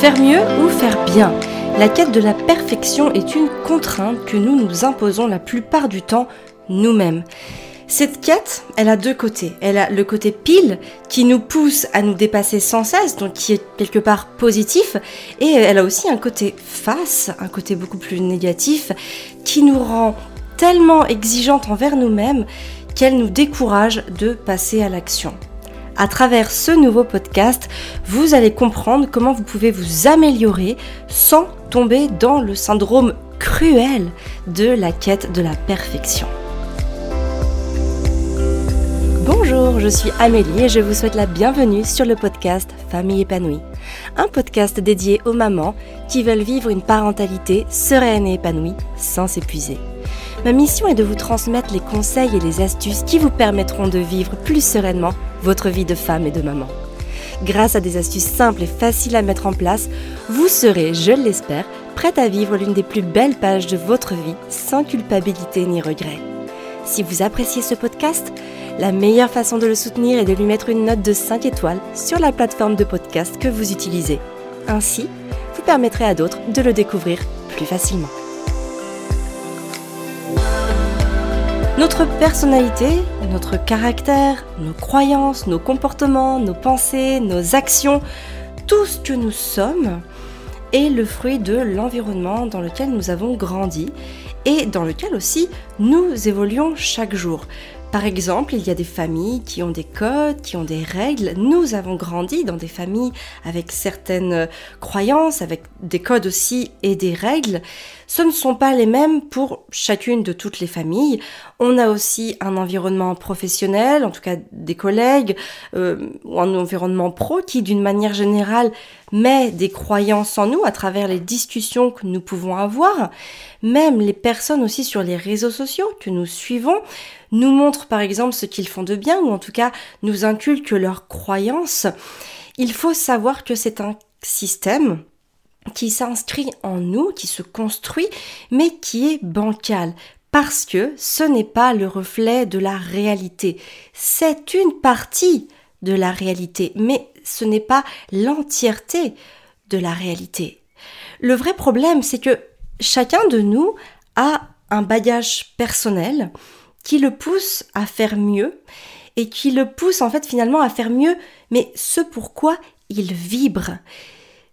Faire mieux ou faire bien La quête de la perfection est une contrainte que nous nous imposons la plupart du temps nous-mêmes. Cette quête, elle a deux côtés. Elle a le côté pile qui nous pousse à nous dépasser sans cesse, donc qui est quelque part positif, et elle a aussi un côté face, un côté beaucoup plus négatif, qui nous rend tellement exigeante envers nous-mêmes qu'elle nous décourage de passer à l'action. À travers ce nouveau podcast, vous allez comprendre comment vous pouvez vous améliorer sans tomber dans le syndrome cruel de la quête de la perfection. Bonjour, je suis Amélie et je vous souhaite la bienvenue sur le podcast Famille épanouie. Un podcast dédié aux mamans qui veulent vivre une parentalité sereine et épanouie sans s'épuiser. Ma mission est de vous transmettre les conseils et les astuces qui vous permettront de vivre plus sereinement votre vie de femme et de maman. Grâce à des astuces simples et faciles à mettre en place, vous serez, je l'espère, prête à vivre l'une des plus belles pages de votre vie sans culpabilité ni regret. Si vous appréciez ce podcast, la meilleure façon de le soutenir est de lui mettre une note de 5 étoiles sur la plateforme de podcast que vous utilisez. Ainsi, vous permettrez à d'autres de le découvrir plus facilement. Notre personnalité, notre caractère, nos croyances, nos comportements, nos pensées, nos actions, tout ce que nous sommes est le fruit de l'environnement dans lequel nous avons grandi et dans lequel aussi nous évoluons chaque jour. Par exemple, il y a des familles qui ont des codes, qui ont des règles. Nous avons grandi dans des familles avec certaines croyances, avec des codes aussi et des règles. Ce ne sont pas les mêmes pour chacune de toutes les familles. On a aussi un environnement professionnel, en tout cas des collègues, euh, ou un environnement pro qui, d'une manière générale, met des croyances en nous à travers les discussions que nous pouvons avoir. Même les personnes aussi sur les réseaux sociaux que nous suivons nous montrent par exemple ce qu'ils font de bien ou en tout cas nous inculquent leurs croyances, il faut savoir que c'est un système qui s'inscrit en nous, qui se construit, mais qui est bancal. Parce que ce n'est pas le reflet de la réalité. C'est une partie de la réalité, mais ce n'est pas l'entièreté de la réalité. Le vrai problème, c'est que chacun de nous a un bagage personnel qui le pousse à faire mieux et qui le pousse en fait finalement à faire mieux, mais ce pourquoi il vibre.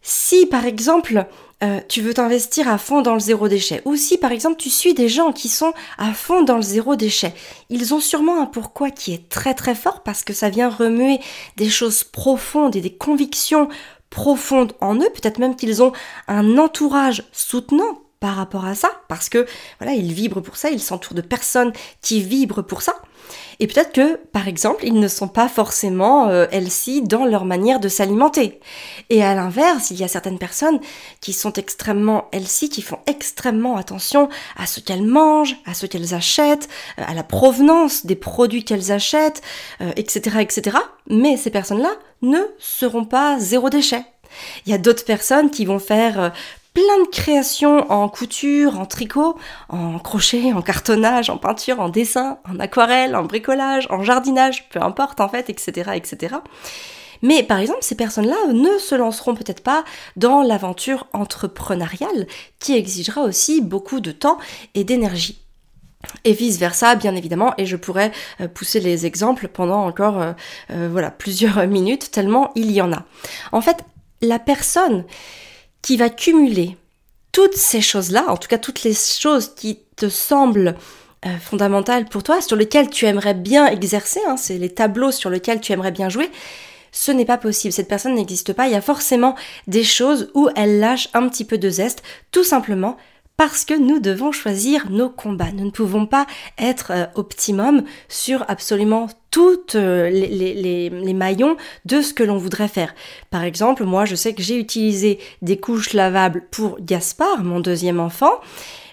Si par exemple euh, tu veux t'investir à fond dans le zéro déchet, ou si par exemple tu suis des gens qui sont à fond dans le zéro déchet, ils ont sûrement un pourquoi qui est très très fort parce que ça vient remuer des choses profondes et des convictions profondes en eux, peut-être même qu'ils ont un entourage soutenant par rapport à ça, parce que voilà, ils vibrent pour ça, ils s'entourent de personnes qui vibrent pour ça. Et peut-être que, par exemple, ils ne sont pas forcément euh, healthy dans leur manière de s'alimenter. Et à l'inverse, il y a certaines personnes qui sont extrêmement healthy, qui font extrêmement attention à ce qu'elles mangent, à ce qu'elles achètent, euh, à la provenance des produits qu'elles achètent, etc., euh, etc. Mais ces personnes-là ne seront pas zéro déchet. Il y a d'autres personnes qui vont faire plein de créations en couture, en tricot, en crochet, en cartonnage, en peinture, en dessin, en aquarelle, en bricolage, en jardinage, peu importe en fait, etc., etc. Mais par exemple, ces personnes-là ne se lanceront peut-être pas dans l'aventure entrepreneuriale qui exigera aussi beaucoup de temps et d'énergie. Et vice versa, bien évidemment, et je pourrais euh, pousser les exemples pendant encore euh, euh, voilà plusieurs minutes, tellement il y en a. En fait, la personne qui va cumuler toutes ces choses-là, en tout cas toutes les choses qui te semblent euh, fondamentales pour toi, sur lesquelles tu aimerais bien exercer, hein, c'est les tableaux sur lesquels tu aimerais bien jouer, ce n'est pas possible, cette personne n'existe pas, il y a forcément des choses où elle lâche un petit peu de zeste, tout simplement parce que nous devons choisir nos combats. Nous ne pouvons pas être euh, optimum sur absolument toutes euh, les, les, maillons de ce que l'on voudrait faire. Par exemple, moi je sais que j'ai utilisé des couches lavables pour Gaspard, mon deuxième enfant,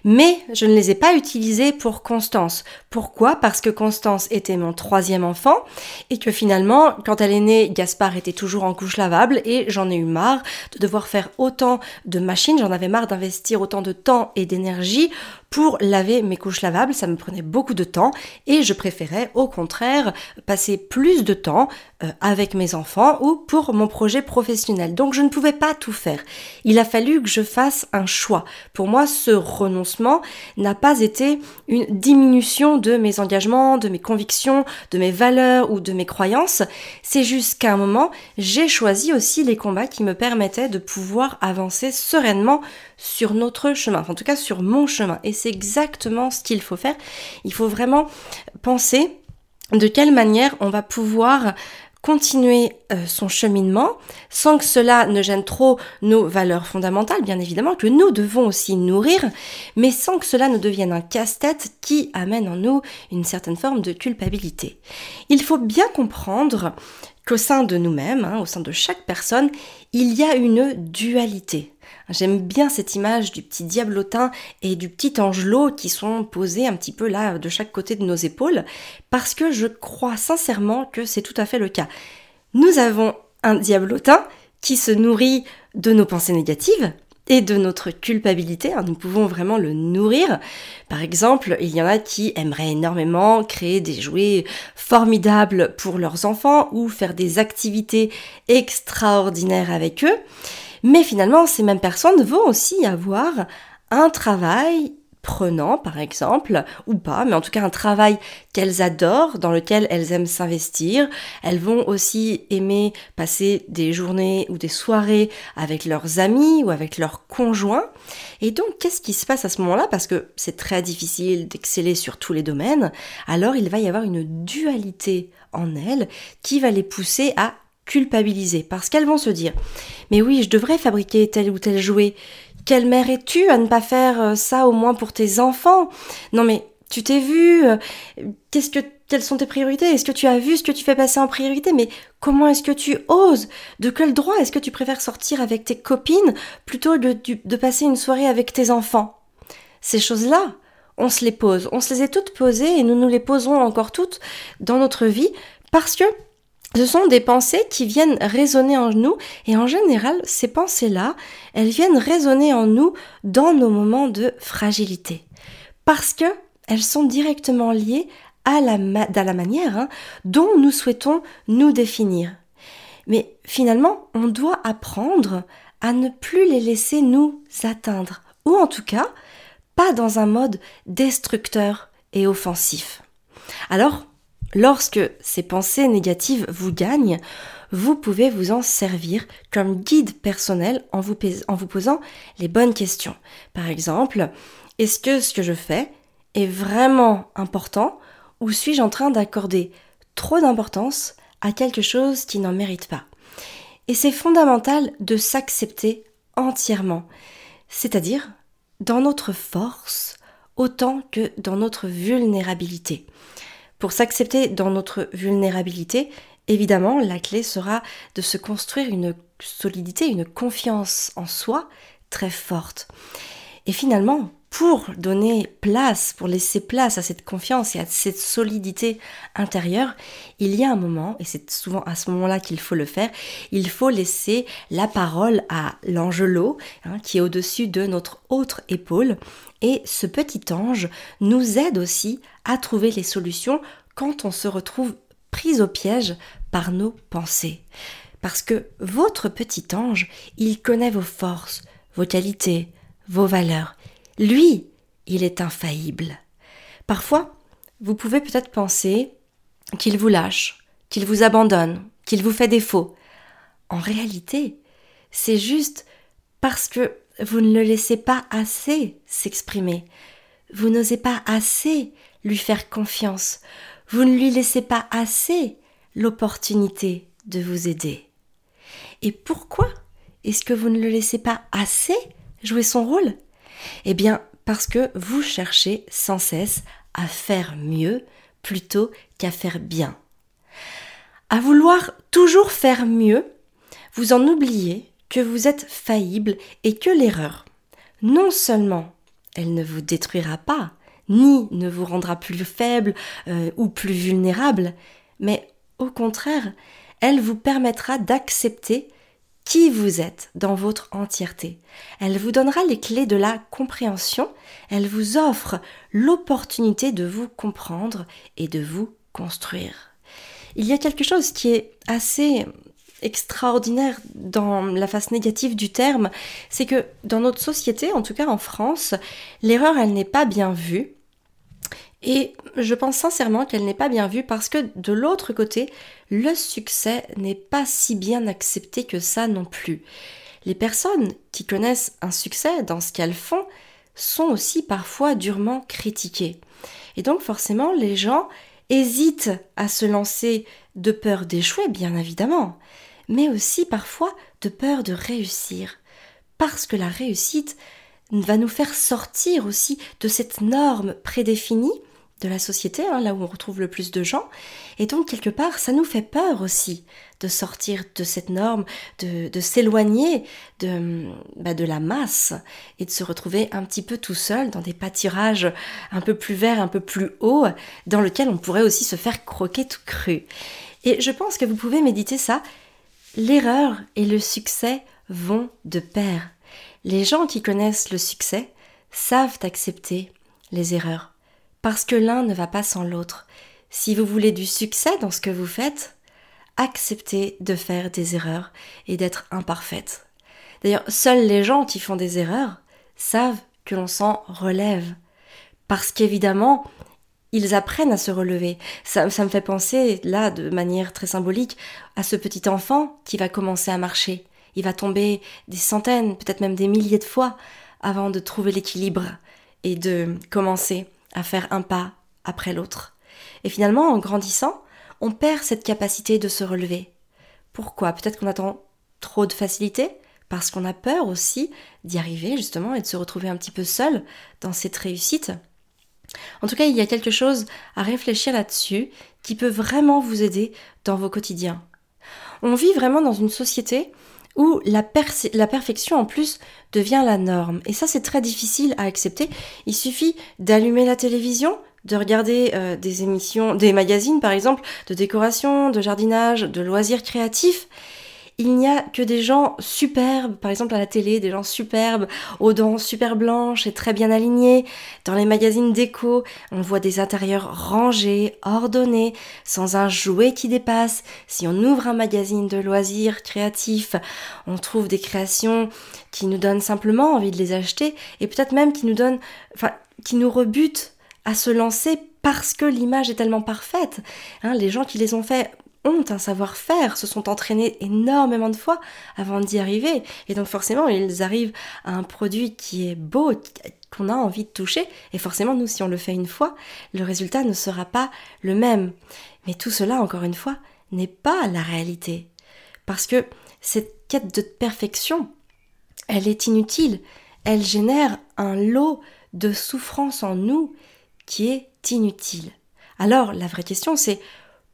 mais je ne les ai pas utilisés pour Constance. Pourquoi? Parce que Constance était mon troisième enfant et que finalement, quand elle est née, Gaspard était toujours en couche lavable et j'en ai eu marre de devoir faire autant de machines, j'en avais marre d'investir autant de temps et d'énergie pour laver mes couches lavables, ça me prenait beaucoup de temps et je préférais au contraire passer plus de temps euh, avec mes enfants ou pour mon projet professionnel. Donc je ne pouvais pas tout faire. Il a fallu que je fasse un choix. Pour moi, ce renoncement n'a pas été une diminution de mes engagements, de mes convictions, de mes valeurs ou de mes croyances. C'est juste qu'à un moment, j'ai choisi aussi les combats qui me permettaient de pouvoir avancer sereinement sur notre chemin, en tout cas sur mon chemin. Et c'est exactement ce qu'il faut faire. Il faut vraiment penser de quelle manière on va pouvoir continuer euh, son cheminement sans que cela ne gêne trop nos valeurs fondamentales, bien évidemment, que nous devons aussi nourrir, mais sans que cela ne devienne un casse-tête qui amène en nous une certaine forme de culpabilité. Il faut bien comprendre qu'au sein de nous-mêmes, hein, au sein de chaque personne, il y a une dualité. J'aime bien cette image du petit diablotin et du petit angelot qui sont posés un petit peu là de chaque côté de nos épaules, parce que je crois sincèrement que c'est tout à fait le cas. Nous avons un diablotin qui se nourrit de nos pensées négatives, et de notre culpabilité. Hein, nous pouvons vraiment le nourrir. Par exemple, il y en a qui aimeraient énormément créer des jouets formidables pour leurs enfants ou faire des activités extraordinaires avec eux. Mais finalement, ces mêmes personnes vont aussi avoir un travail prenant, par exemple, ou pas, mais en tout cas un travail qu'elles adorent, dans lequel elles aiment s'investir. Elles vont aussi aimer passer des journées ou des soirées avec leurs amis ou avec leurs conjoints. Et donc, qu'est-ce qui se passe à ce moment-là? Parce que c'est très difficile d'exceller sur tous les domaines, alors il va y avoir une dualité en elles qui va les pousser à culpabiliser parce qu'elles vont se dire mais oui je devrais fabriquer tel ou tel jouet quelle mère es-tu à ne pas faire euh, ça au moins pour tes enfants? Non mais tu t'es vu euh, Qu'est-ce que quelles sont tes priorités? Est-ce que tu as vu ce que tu fais passer en priorité? Mais comment est-ce que tu oses? De quel droit est-ce que tu préfères sortir avec tes copines plutôt que de, passer une soirée avec tes enfants? Ces choses-là, on se les pose. On se les est toutes posées et nous nous les poserons encore toutes dans notre vie parce que ce sont des pensées qui viennent résonner en nous et en général, ces pensées-là, elles viennent résonner en nous dans nos moments de fragilité parce que elles sont directement liées à la, manière hein, dont nous souhaitons nous définir. Mais finalement, on doit apprendre à ne plus les laisser nous atteindre, ou en tout cas, pas dans un mode destructeur et offensif. Alors, Lorsque ces pensées négatives vous gagnent, vous pouvez vous en servir comme guide personnel en vous, posant les bonnes questions. Par exemple, est-ce que ce que je fais est vraiment important ou suis-je en train d'accorder trop d'importance à quelque chose qui n'en mérite pas? Et c'est fondamental de s'accepter entièrement, c'est-à-dire dans notre force autant que dans notre vulnérabilité. Pour s'accepter dans notre vulnérabilité, évidemment, la clé sera de se construire une solidité, une confiance en soi très forte. Et finalement, pour donner place, pour laisser place à cette confiance et à cette solidité intérieure, il y a un moment, et c'est souvent à ce moment-là qu'il faut le faire, il faut laisser la parole à l'angelot, hein, qui est au-dessus de notre autre épaule, et ce petit ange nous aide aussi à trouver les solutions quand on se retrouve pris au piège par nos pensées. Parce que votre petit ange, il connaît vos forces, vos qualités, vos valeurs. Lui, il est infaillible. Parfois, vous pouvez peut-être penser qu'il vous lâche, qu'il vous abandonne, qu'il vous fait défaut. En réalité, c'est juste parce que vous ne le laissez pas assez s'exprimer. Vous n'osez pas assez lui faire confiance. Vous ne lui laissez pas assez l'opportunité de vous aider. Et pourquoi est-ce que vous ne le laissez pas assez jouer son rôle? Eh bien, parce que vous cherchez sans cesse à faire mieux plutôt qu'à faire bien. À vouloir toujours faire mieux, vous en oubliez que vous êtes faillible et que l'erreur, non seulement elle ne vous détruira pas, ni ne vous rendra plus faible euh, ou plus vulnérable, mais au contraire, elle vous permettra d'accepter qui vous êtes dans votre entièreté. Elle vous donnera les clés de la compréhension, elle vous offre l'opportunité de vous comprendre et de vous construire. Il y a quelque chose qui est assez extraordinaire dans la face négative du terme, c'est que dans notre société, en tout cas en France, l'erreur, elle n'est pas bien vue. Et je pense sincèrement qu'elle n'est pas bien vue parce que de l'autre côté, le succès n'est pas si bien accepté que ça non plus. Les personnes qui connaissent un succès dans ce qu'elles font sont aussi parfois durement critiquées. Et donc forcément, les gens hésitent à se lancer de peur d'échouer, bien évidemment, mais aussi parfois de peur de réussir. Parce que la réussite va nous faire sortir aussi de cette norme prédéfinie de la société, hein, là où on retrouve le plus de gens. Et donc, quelque part, ça nous fait peur aussi de sortir de cette norme, de, s'éloigner de, bah, de la masse et de se retrouver un petit peu tout seul dans des pâtirages un peu plus verts, un peu plus hauts, dans lesquels on pourrait aussi se faire croquer tout cru. Et je pense que vous pouvez méditer ça. L'erreur et le succès vont de pair. Les gens qui connaissent le succès savent accepter les erreurs parce que l'un ne va pas sans l'autre. Si vous voulez du succès dans ce que vous faites, acceptez de faire des erreurs et d'être imparfaite. D'ailleurs, seuls les gens qui font des erreurs savent que l'on s'en relève. Parce qu'évidemment, ils apprennent à se relever. Ça, ça, me fait penser, là, de manière très symbolique, à ce petit enfant qui va commencer à marcher. Il va tomber des centaines, peut-être même des milliers de fois avant de trouver l'équilibre et de commencer à faire un pas après l'autre. Et finalement, en grandissant, on perd cette capacité de se relever. Pourquoi? Peut-être qu'on attend trop de facilité, parce qu'on a peur aussi d'y arriver justement et de se retrouver un petit peu seul dans cette réussite. En tout cas, il y a quelque chose à réfléchir là-dessus qui peut vraiment vous aider dans vos quotidiens. On vit vraiment dans une société où la, perfection en plus devient la norme. Et ça, c'est très difficile à accepter. Il suffit d'allumer la télévision, de regarder euh, des émissions, des magazines par exemple, de décoration, de jardinage, de loisirs créatifs, il n'y a que des gens superbes, par exemple à la télé, des gens superbes, aux dents super blanches et très bien alignés. Dans les magazines déco, on voit des intérieurs rangés, ordonnés, sans un jouet qui dépasse. Si on ouvre un magazine de loisirs créatifs, on trouve des créations qui nous donnent simplement envie de les acheter et peut-être même qui nous donnent, enfin, qui nous rebutent à se lancer parce que l'image est tellement parfaite. Hein, les gens qui les ont fait ont un savoir-faire, se sont entraînés énormément de fois avant d'y arriver. Et donc forcément, ils arrivent à un produit qui est beau, qu'on a envie de toucher. Et forcément, nous, si on le fait une fois, le résultat ne sera pas le même. Mais tout cela, encore une fois, n'est pas la réalité. Parce que cette quête de perfection, elle est inutile. Elle génère un lot de souffrance en nous qui est inutile. Alors, la vraie question, c'est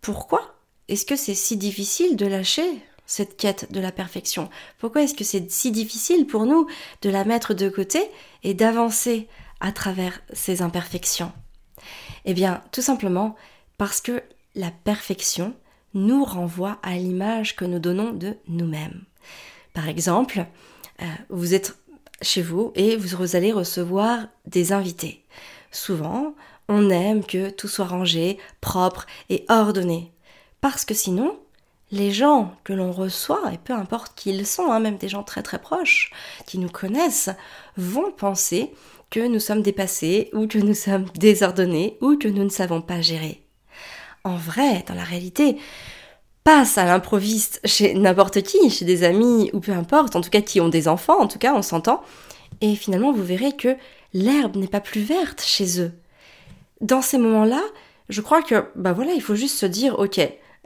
pourquoi est-ce que c'est si difficile de lâcher cette quête de la perfection? Pourquoi est-ce que c'est si difficile pour nous de la mettre de côté et d'avancer à travers ces imperfections? Eh bien, tout simplement parce que la perfection nous renvoie à l'image que nous donnons de nous-mêmes. Par exemple, euh, vous êtes chez vous et vous allez recevoir des invités. Souvent, on aime que tout soit rangé, propre et ordonné. Parce que sinon, les gens que l'on reçoit, et peu importe qui ils sont, hein, même des gens très très proches, qui nous connaissent, vont penser que nous sommes dépassés, ou que nous sommes désordonnés, ou que nous ne savons pas gérer. En vrai, dans la réalité, passe à l'improviste chez n'importe qui, chez des amis, ou peu importe, en tout cas qui ont des enfants, en tout cas on s'entend, et finalement vous verrez que l'herbe n'est pas plus verte chez eux. Dans ces moments-là, je crois que, bah voilà, il faut juste se dire, ok,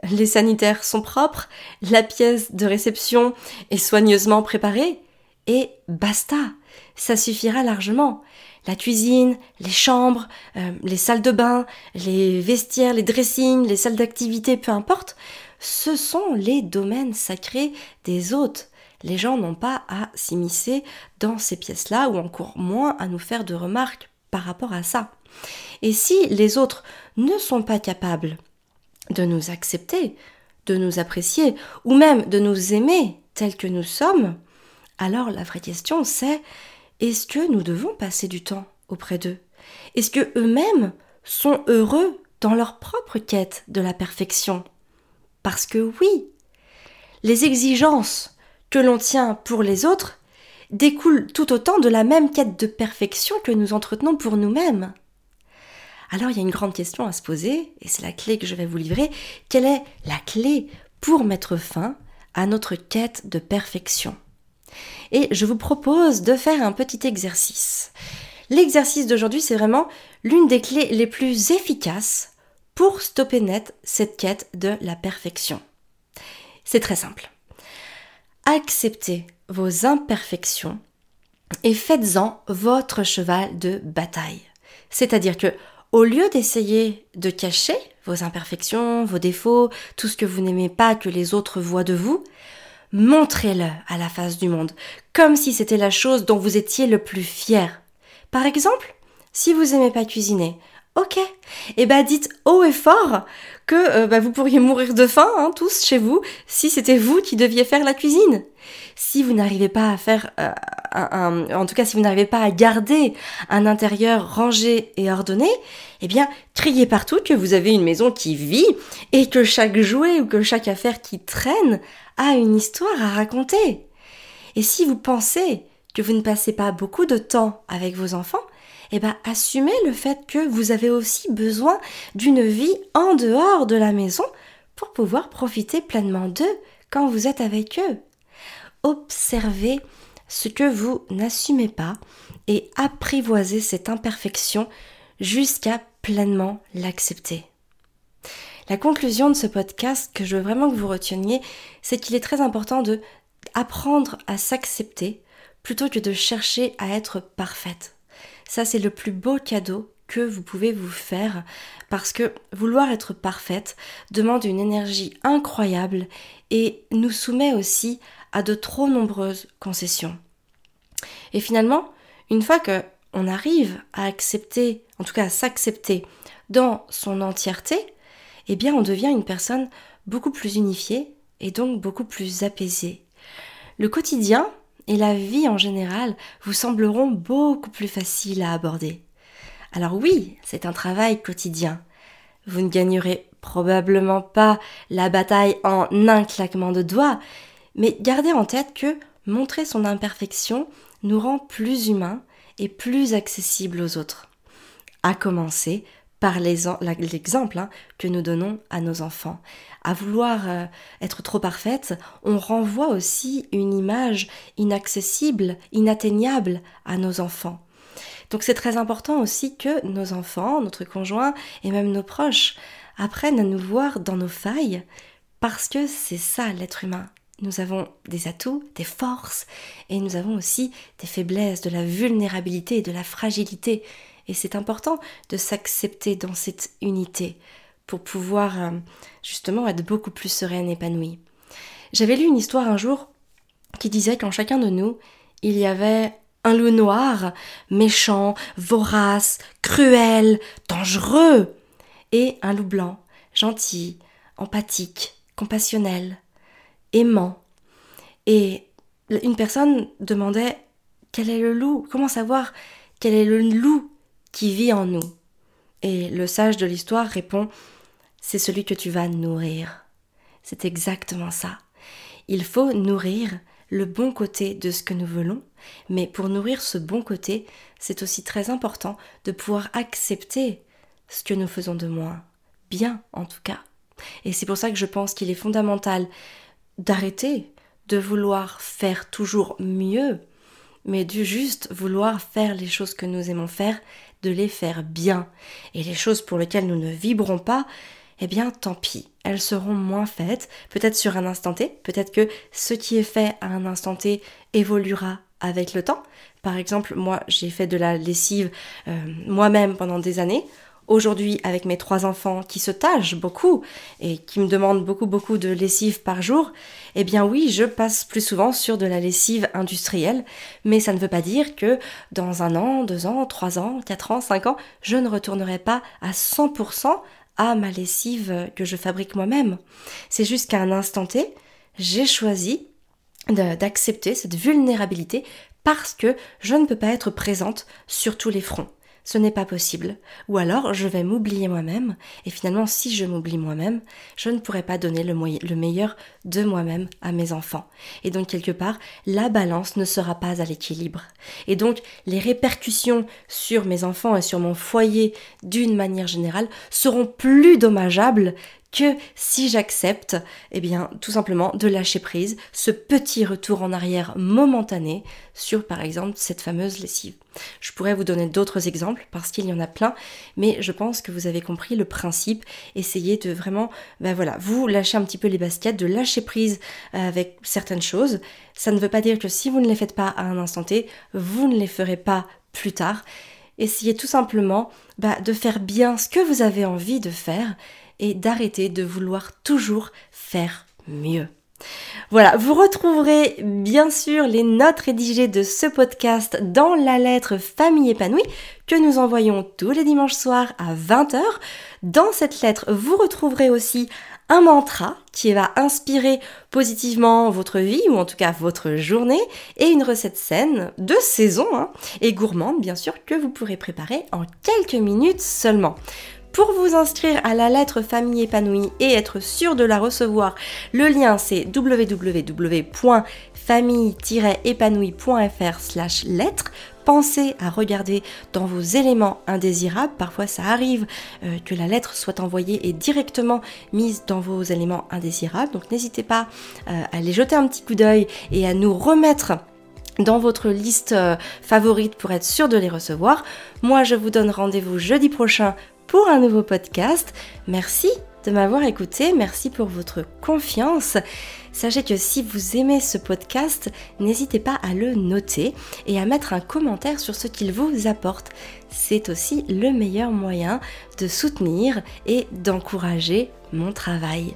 les sanitaires sont propres, la pièce de réception est soigneusement préparée, et basta, ça suffira largement. La cuisine, les chambres, euh, les salles de bain, les vestiaires, les dressings, les salles d'activité, peu importe, ce sont les domaines sacrés des hôtes. Les gens n'ont pas à s'immiscer dans ces pièces-là ou encore moins à nous faire de remarques par rapport à ça. Et si les autres ne sont pas capables de nous accepter, de nous apprécier, ou même de nous aimer tels que nous sommes, alors la vraie question c'est est-ce que nous devons passer du temps auprès d'eux? Est-ce que eux-mêmes sont heureux dans leur propre quête de la perfection? Parce que oui, les exigences que l'on tient pour les autres découlent tout autant de la même quête de perfection que nous entretenons pour nous-mêmes. Alors il y a une grande question à se poser, et c'est la clé que je vais vous livrer. Quelle est la clé pour mettre fin à notre quête de perfection? Et je vous propose de faire un petit exercice. L'exercice d'aujourd'hui, c'est vraiment l'une des clés les plus efficaces pour stopper net cette quête de la perfection. C'est très simple. Acceptez vos imperfections et faites-en votre cheval de bataille. C'est-à-dire que au lieu d'essayer de cacher vos imperfections, vos défauts, tout ce que vous n'aimez pas que les autres voient de vous, montrez-le à la face du monde, comme si c'était la chose dont vous étiez le plus fier. Par exemple, si vous aimez pas cuisiner, ok, et eh ben dites haut et fort que euh, bah, vous pourriez mourir de faim, hein, tous chez vous, si c'était vous qui deviez faire la cuisine. Si vous n'arrivez pas à faire, euh, un, en tout cas si vous n'arrivez pas à garder un intérieur rangé et ordonné, eh bien criez partout que vous avez une maison qui vit et que chaque jouet ou que chaque affaire qui traîne a une histoire à raconter. Et si vous pensez que vous ne passez pas beaucoup de temps avec vos enfants, eh ben, assumez le fait que vous avez aussi besoin d'une vie en dehors de la maison pour pouvoir profiter pleinement d'eux quand vous êtes avec eux. Observez ce que vous n'assumez pas et apprivoisez cette imperfection jusqu'à pleinement l'accepter. La conclusion de ce podcast que je veux vraiment que vous reteniez, c'est qu'il est très important de apprendre à s'accepter plutôt que de chercher à être parfaite. Ça, c'est le plus beau cadeau que vous pouvez vous faire parce que vouloir être parfaite demande une énergie incroyable et nous soumet aussi à de trop nombreuses concessions. Et finalement, une fois que on arrive à accepter, en tout cas à s'accepter dans son entièreté, eh bien on devient une personne beaucoup plus unifiée et donc beaucoup plus apaisée. Le quotidien et la vie en général vous sembleront beaucoup plus faciles à aborder. Alors oui, c'est un travail quotidien. Vous ne gagnerez probablement pas la bataille en un claquement de doigts, mais gardez en tête que montrer son imperfection nous rend plus humains et plus accessibles aux autres. À commencer par l'exemple hein, que nous donnons à nos enfants. À vouloir euh, être trop parfaite, on renvoie aussi une image inaccessible, inatteignable à nos enfants. Donc c'est très important aussi que nos enfants, notre conjoint et même nos proches apprennent à nous voir dans nos failles parce que c'est ça l'être humain. Nous avons des atouts, des forces et nous avons aussi des faiblesses, de la vulnérabilité et de la fragilité. Et c'est important de s'accepter dans cette unité pour pouvoir euh, justement être beaucoup plus sereine et épanouie. J'avais lu une histoire un jour qui disait qu'en chacun de nous, il y avait un loup noir, méchant, vorace, cruel, dangereux, et un loup blanc, gentil, empathique, compassionnel, aimant. Et une personne demandait quel est le loup, comment savoir quel est le loup? Qui vit en nous Et le sage de l'histoire répond C'est celui que tu vas nourrir. C'est exactement ça. Il faut nourrir le bon côté de ce que nous voulons, mais pour nourrir ce bon côté, c'est aussi très important de pouvoir accepter ce que nous faisons de moins, bien en tout cas. Et c'est pour ça que je pense qu'il est fondamental d'arrêter de vouloir faire toujours mieux, mais du juste vouloir faire les choses que nous aimons faire de les faire bien. Et les choses pour lesquelles nous ne vibrons pas, eh bien tant pis, elles seront moins faites, peut-être sur un instant T, peut-être que ce qui est fait à un instant T évoluera avec le temps. Par exemple, moi j'ai fait de la lessive euh, moi-même pendant des années. Aujourd'hui, avec mes trois enfants qui se tâchent beaucoup et qui me demandent beaucoup beaucoup de lessive par jour, eh bien oui, je passe plus souvent sur de la lessive industrielle, mais ça ne veut pas dire que dans un an, deux ans, trois ans, quatre ans, cinq ans, je ne retournerai pas à 100% à ma lessive que je fabrique moi-même. C'est juste qu'à un instant T, j'ai choisi d'accepter cette vulnérabilité parce que je ne peux pas être présente sur tous les fronts ce n'est pas possible. Ou alors je vais m'oublier moi-même, et finalement si je m'oublie moi-même, je ne pourrai pas donner le, le meilleur de moi-même à mes enfants. Et donc quelque part, la balance ne sera pas à l'équilibre. Et donc les répercussions sur mes enfants et sur mon foyer d'une manière générale seront plus dommageables que si j'accepte, eh bien, tout simplement de lâcher prise, ce petit retour en arrière momentané sur, par exemple, cette fameuse lessive. Je pourrais vous donner d'autres exemples parce qu'il y en a plein, mais je pense que vous avez compris le principe. Essayez de vraiment, ben voilà, vous lâcher un petit peu les baskets, de lâcher prise avec certaines choses. Ça ne veut pas dire que si vous ne les faites pas à un instant T, vous ne les ferez pas plus tard. Essayez tout simplement bah, de faire bien ce que vous avez envie de faire et d'arrêter de vouloir toujours faire mieux. Voilà, vous retrouverez bien sûr les notes rédigées de ce podcast dans la lettre Famille épanouie que nous envoyons tous les dimanches soirs à 20h. Dans cette lettre, vous retrouverez aussi un mantra qui va inspirer positivement votre vie ou en tout cas votre journée et une recette saine de saison hein, et gourmande bien sûr que vous pourrez préparer en quelques minutes seulement. Pour vous inscrire à la lettre famille épanouie et être sûr de la recevoir, le lien c'est www.famille-épanouie.fr slash lettre. Pensez à regarder dans vos éléments indésirables. Parfois, ça arrive euh, que la lettre soit envoyée et directement mise dans vos éléments indésirables. Donc, n'hésitez pas euh, à aller jeter un petit coup d'œil et à nous remettre dans votre liste euh, favorite pour être sûr de les recevoir. Moi, je vous donne rendez-vous jeudi prochain pour un nouveau podcast. Merci de m'avoir écouté, merci pour votre confiance. Sachez que si vous aimez ce podcast, n'hésitez pas à le noter et à mettre un commentaire sur ce qu'il vous apporte. C'est aussi le meilleur moyen de soutenir et d'encourager mon travail.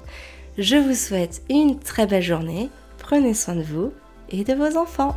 Je vous souhaite une très belle journée, prenez soin de vous et de vos enfants.